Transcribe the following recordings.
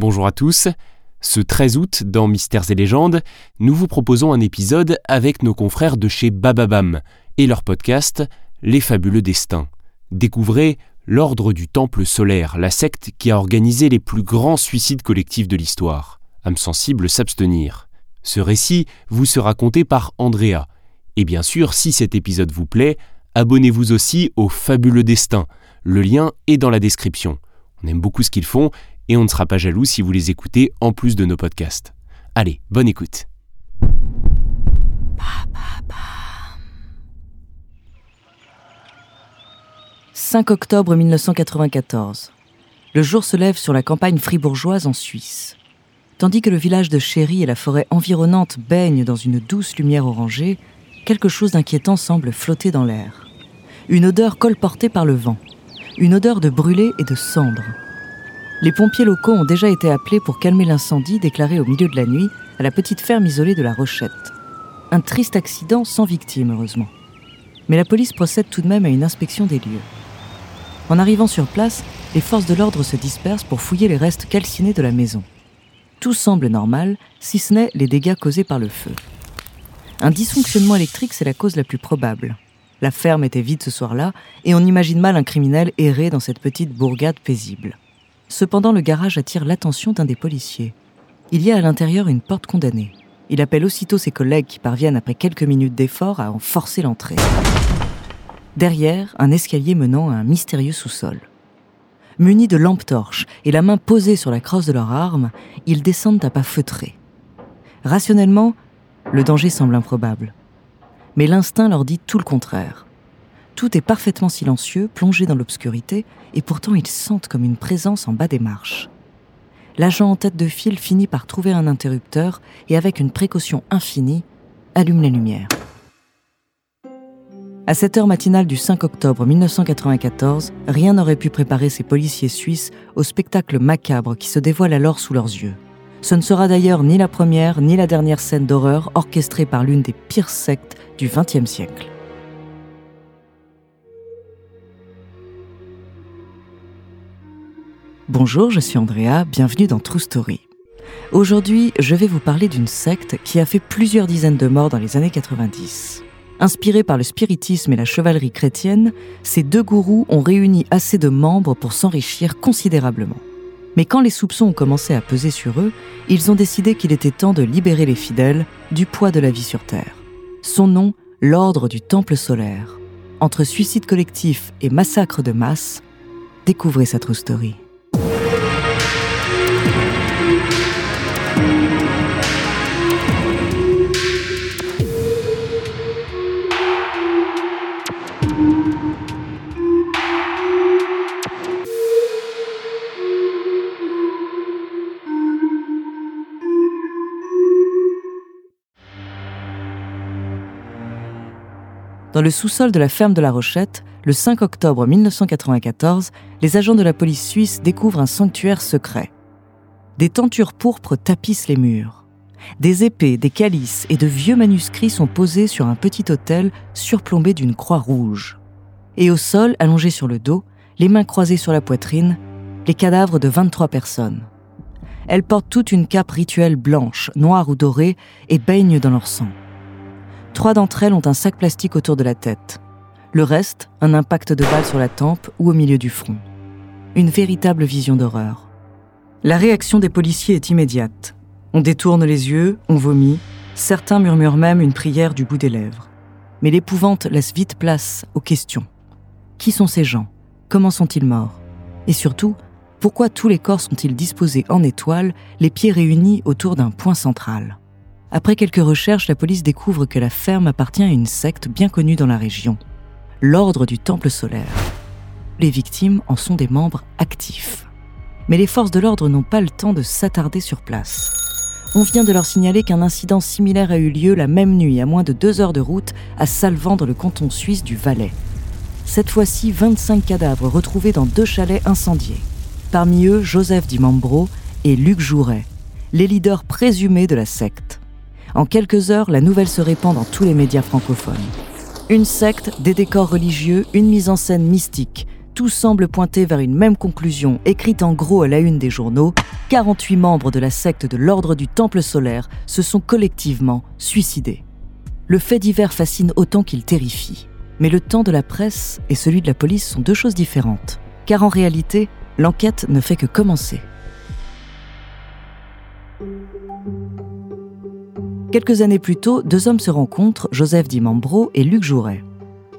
Bonjour à tous. Ce 13 août, dans Mystères et légendes, nous vous proposons un épisode avec nos confrères de chez Bababam et leur podcast Les fabuleux destins. Découvrez l'Ordre du Temple solaire, la secte qui a organisé les plus grands suicides collectifs de l'histoire. Âme sensible s'abstenir. Ce récit vous sera conté par Andrea. Et bien sûr, si cet épisode vous plaît, abonnez-vous aussi au Fabuleux Destin. Le lien est dans la description. On aime beaucoup ce qu'ils font et on ne sera pas jaloux si vous les écoutez en plus de nos podcasts. Allez, bonne écoute. 5 octobre 1994. Le jour se lève sur la campagne fribourgeoise en Suisse. Tandis que le village de Chéry et la forêt environnante baignent dans une douce lumière orangée, quelque chose d'inquiétant semble flotter dans l'air. Une odeur colportée par le vent. Une odeur de brûlé et de cendres. Les pompiers locaux ont déjà été appelés pour calmer l'incendie déclaré au milieu de la nuit à la petite ferme isolée de la Rochette. Un triste accident sans victime, heureusement. Mais la police procède tout de même à une inspection des lieux. En arrivant sur place, les forces de l'ordre se dispersent pour fouiller les restes calcinés de la maison. Tout semble normal, si ce n'est les dégâts causés par le feu. Un dysfonctionnement électrique, c'est la cause la plus probable. La ferme était vide ce soir-là, et on imagine mal un criminel errer dans cette petite bourgade paisible. Cependant, le garage attire l'attention d'un des policiers. Il y a à l'intérieur une porte condamnée. Il appelle aussitôt ses collègues qui parviennent après quelques minutes d'effort à en forcer l'entrée. Derrière, un escalier menant à un mystérieux sous-sol. Munis de lampes torches et la main posée sur la crosse de leur arme, ils descendent à pas feutrés. Rationnellement, le danger semble improbable. Mais l'instinct leur dit tout le contraire. Tout est parfaitement silencieux, plongé dans l'obscurité, et pourtant ils sentent comme une présence en bas des marches. L'agent en tête de file finit par trouver un interrupteur et avec une précaution infinie, allume la lumière. À cette heure matinale du 5 octobre 1994, rien n'aurait pu préparer ces policiers suisses au spectacle macabre qui se dévoile alors sous leurs yeux. Ce ne sera d'ailleurs ni la première ni la dernière scène d'horreur orchestrée par l'une des pires sectes du XXe siècle. Bonjour, je suis Andrea, bienvenue dans True Story. Aujourd'hui, je vais vous parler d'une secte qui a fait plusieurs dizaines de morts dans les années 90. Inspirés par le spiritisme et la chevalerie chrétienne, ces deux gourous ont réuni assez de membres pour s'enrichir considérablement. Mais quand les soupçons ont commencé à peser sur eux, ils ont décidé qu'il était temps de libérer les fidèles du poids de la vie sur Terre. Son nom, l'Ordre du Temple solaire. Entre suicide collectif et massacre de masse, découvrez sa true story. Dans le sous-sol de la ferme de la Rochette, le 5 octobre 1994, les agents de la police suisse découvrent un sanctuaire secret. Des tentures pourpres tapissent les murs. Des épées, des calices et de vieux manuscrits sont posés sur un petit autel surplombé d'une croix rouge. Et au sol, allongés sur le dos, les mains croisées sur la poitrine, les cadavres de 23 personnes. Elles portent toute une cape rituelle blanche, noire ou dorée et baignent dans leur sang. Trois d'entre elles ont un sac plastique autour de la tête. Le reste, un impact de balle sur la tempe ou au milieu du front. Une véritable vision d'horreur. La réaction des policiers est immédiate. On détourne les yeux, on vomit, certains murmurent même une prière du bout des lèvres. Mais l'épouvante laisse vite place aux questions. Qui sont ces gens? Comment sont-ils morts? Et surtout, pourquoi tous les corps sont-ils disposés en étoile, les pieds réunis autour d'un point central? Après quelques recherches, la police découvre que la ferme appartient à une secte bien connue dans la région, l'Ordre du Temple solaire. Les victimes en sont des membres actifs. Mais les forces de l'ordre n'ont pas le temps de s'attarder sur place. On vient de leur signaler qu'un incident similaire a eu lieu la même nuit, à moins de deux heures de route, à Salvan, dans le canton suisse du Valais. Cette fois-ci, 25 cadavres retrouvés dans deux chalets incendiés. Parmi eux, Joseph Dimambro et Luc Jouret, les leaders présumés de la secte. En quelques heures, la nouvelle se répand dans tous les médias francophones. Une secte, des décors religieux, une mise en scène mystique. tout semble pointer vers une même conclusion, écrite en gros à la une des journaux 48 membres de la secte de l'Ordre du Temple solaire se sont collectivement suicidés. Le fait divers fascine autant qu'il terrifie. Mais le temps de la presse et celui de la police sont deux choses différentes. Car en réalité, l'enquête ne fait que commencer. Quelques années plus tôt, deux hommes se rencontrent, Joseph Dimambro et Luc Jouret.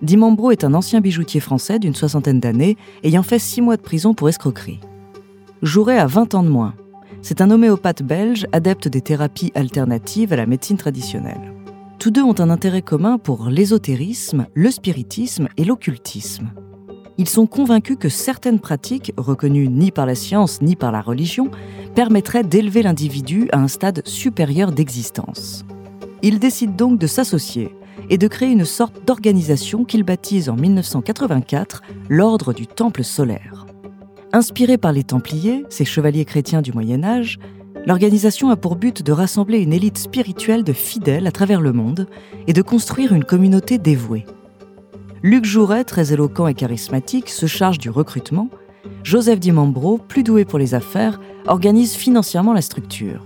Dimambro est un ancien bijoutier français d'une soixantaine d'années, ayant fait six mois de prison pour escroquerie. Jouret a 20 ans de moins. C'est un homéopathe belge, adepte des thérapies alternatives à la médecine traditionnelle. Tous deux ont un intérêt commun pour l'ésotérisme, le spiritisme et l'occultisme. Ils sont convaincus que certaines pratiques, reconnues ni par la science ni par la religion, permettraient d'élever l'individu à un stade supérieur d'existence. Ils décident donc de s'associer et de créer une sorte d'organisation qu'ils baptisent en 1984 l'Ordre du Temple solaire. Inspiré par les Templiers, ces chevaliers chrétiens du Moyen Âge, L'organisation a pour but de rassembler une élite spirituelle de fidèles à travers le monde et de construire une communauté dévouée. Luc Jouret, très éloquent et charismatique, se charge du recrutement. Joseph Dimambro, plus doué pour les affaires, organise financièrement la structure.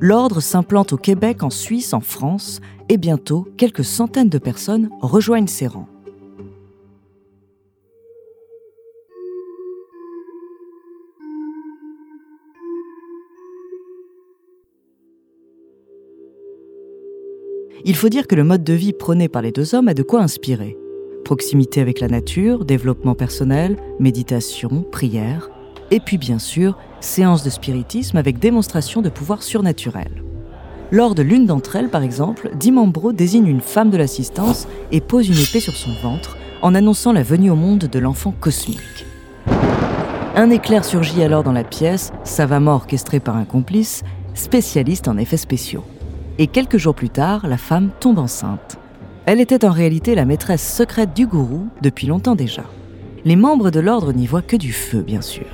L'ordre s'implante au Québec, en Suisse, en France, et bientôt, quelques centaines de personnes rejoignent ses rangs. Il faut dire que le mode de vie prôné par les deux hommes a de quoi inspirer. Proximité avec la nature, développement personnel, méditation, prière, et puis bien sûr, séance de spiritisme avec démonstration de pouvoir surnaturel. Lors de l'une d'entre elles, par exemple, Dimambro désigne une femme de l'assistance et pose une épée sur son ventre en annonçant la venue au monde de l'enfant cosmique. Un éclair surgit alors dans la pièce, savamment orchestré par un complice, spécialiste en effets spéciaux et quelques jours plus tard, la femme tombe enceinte. Elle était en réalité la maîtresse secrète du gourou depuis longtemps déjà. Les membres de l'ordre n'y voient que du feu, bien sûr.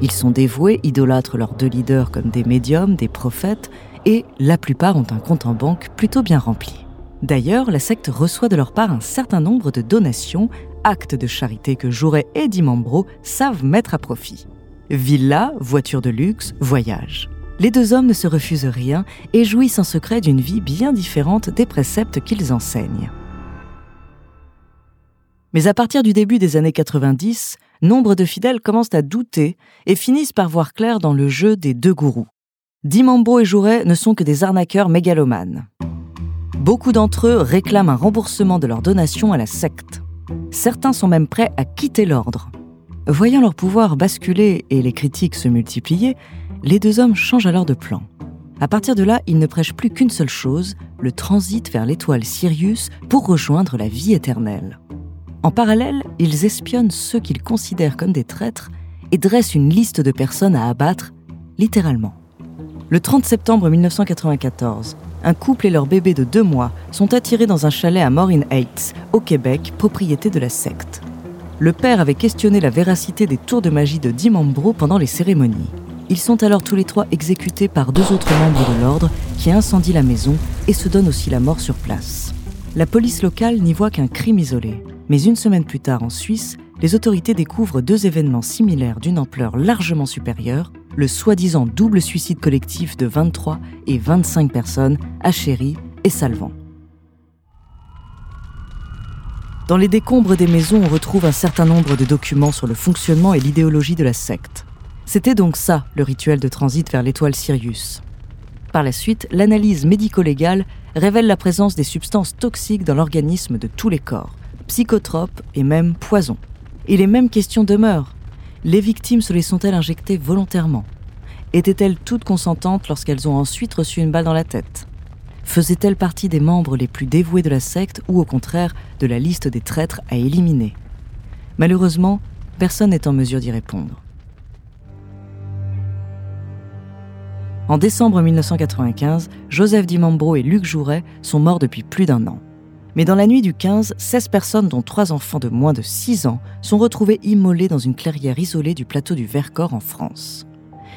Ils sont dévoués, idolâtrent leurs deux leaders comme des médiums, des prophètes, et la plupart ont un compte en banque plutôt bien rempli. D'ailleurs, la secte reçoit de leur part un certain nombre de donations, actes de charité que Jouret et Dimambro savent mettre à profit. Villa, voitures de luxe, voyages les deux hommes ne se refusent rien et jouissent en secret d'une vie bien différente des préceptes qu'ils enseignent. Mais à partir du début des années 90, nombre de fidèles commencent à douter et finissent par voir clair dans le jeu des deux gourous. Dimambro et Jouret ne sont que des arnaqueurs mégalomanes. Beaucoup d'entre eux réclament un remboursement de leurs donations à la secte. Certains sont même prêts à quitter l'ordre. Voyant leur pouvoir basculer et les critiques se multiplier, les deux hommes changent alors de plan. À partir de là, ils ne prêchent plus qu'une seule chose, le transit vers l'étoile Sirius pour rejoindre la vie éternelle. En parallèle, ils espionnent ceux qu'ils considèrent comme des traîtres et dressent une liste de personnes à abattre, littéralement. Le 30 septembre 1994, un couple et leur bébé de deux mois sont attirés dans un chalet à Morin Heights, au Québec, propriété de la secte. Le père avait questionné la véracité des tours de magie de Dimambro pendant les cérémonies. Ils sont alors tous les trois exécutés par deux autres membres de l'ordre qui incendient la maison et se donnent aussi la mort sur place. La police locale n'y voit qu'un crime isolé. Mais une semaine plus tard, en Suisse, les autorités découvrent deux événements similaires d'une ampleur largement supérieure, le soi-disant double suicide collectif de 23 et 25 personnes à et Salvan. Dans les décombres des maisons, on retrouve un certain nombre de documents sur le fonctionnement et l'idéologie de la secte. C'était donc ça, le rituel de transit vers l'étoile Sirius. Par la suite, l'analyse médico-légale révèle la présence des substances toxiques dans l'organisme de tous les corps, psychotropes et même poisons. Et les mêmes questions demeurent. Les victimes se les sont-elles injectées volontairement? Étaient-elles toutes consentantes lorsqu'elles ont ensuite reçu une balle dans la tête? Faisaient-elles partie des membres les plus dévoués de la secte ou au contraire de la liste des traîtres à éliminer? Malheureusement, personne n'est en mesure d'y répondre. En décembre 1995, Joseph Dimambro et Luc Jouret sont morts depuis plus d'un an. Mais dans la nuit du 15, 16 personnes, dont trois enfants de moins de 6 ans, sont retrouvées immolées dans une clairière isolée du plateau du Vercors en France.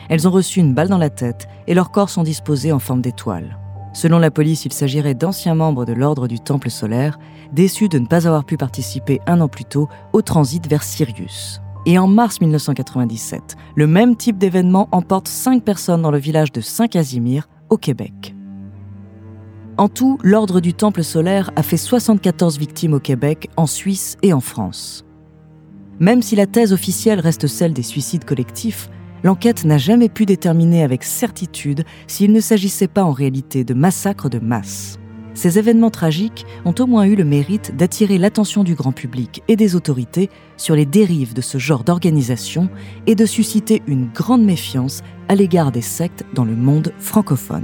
Elles ont reçu une balle dans la tête et leurs corps sont disposés en forme d'étoile. Selon la police, il s'agirait d'anciens membres de l'ordre du Temple solaire, déçus de ne pas avoir pu participer un an plus tôt au transit vers Sirius. Et en mars 1997, le même type d'événement emporte cinq personnes dans le village de Saint-Casimir, au Québec. En tout, l'Ordre du Temple solaire a fait 74 victimes au Québec, en Suisse et en France. Même si la thèse officielle reste celle des suicides collectifs, l'enquête n'a jamais pu déterminer avec certitude s'il ne s'agissait pas en réalité de massacres de masse. Ces événements tragiques ont au moins eu le mérite d'attirer l'attention du grand public et des autorités sur les dérives de ce genre d'organisation et de susciter une grande méfiance à l'égard des sectes dans le monde francophone.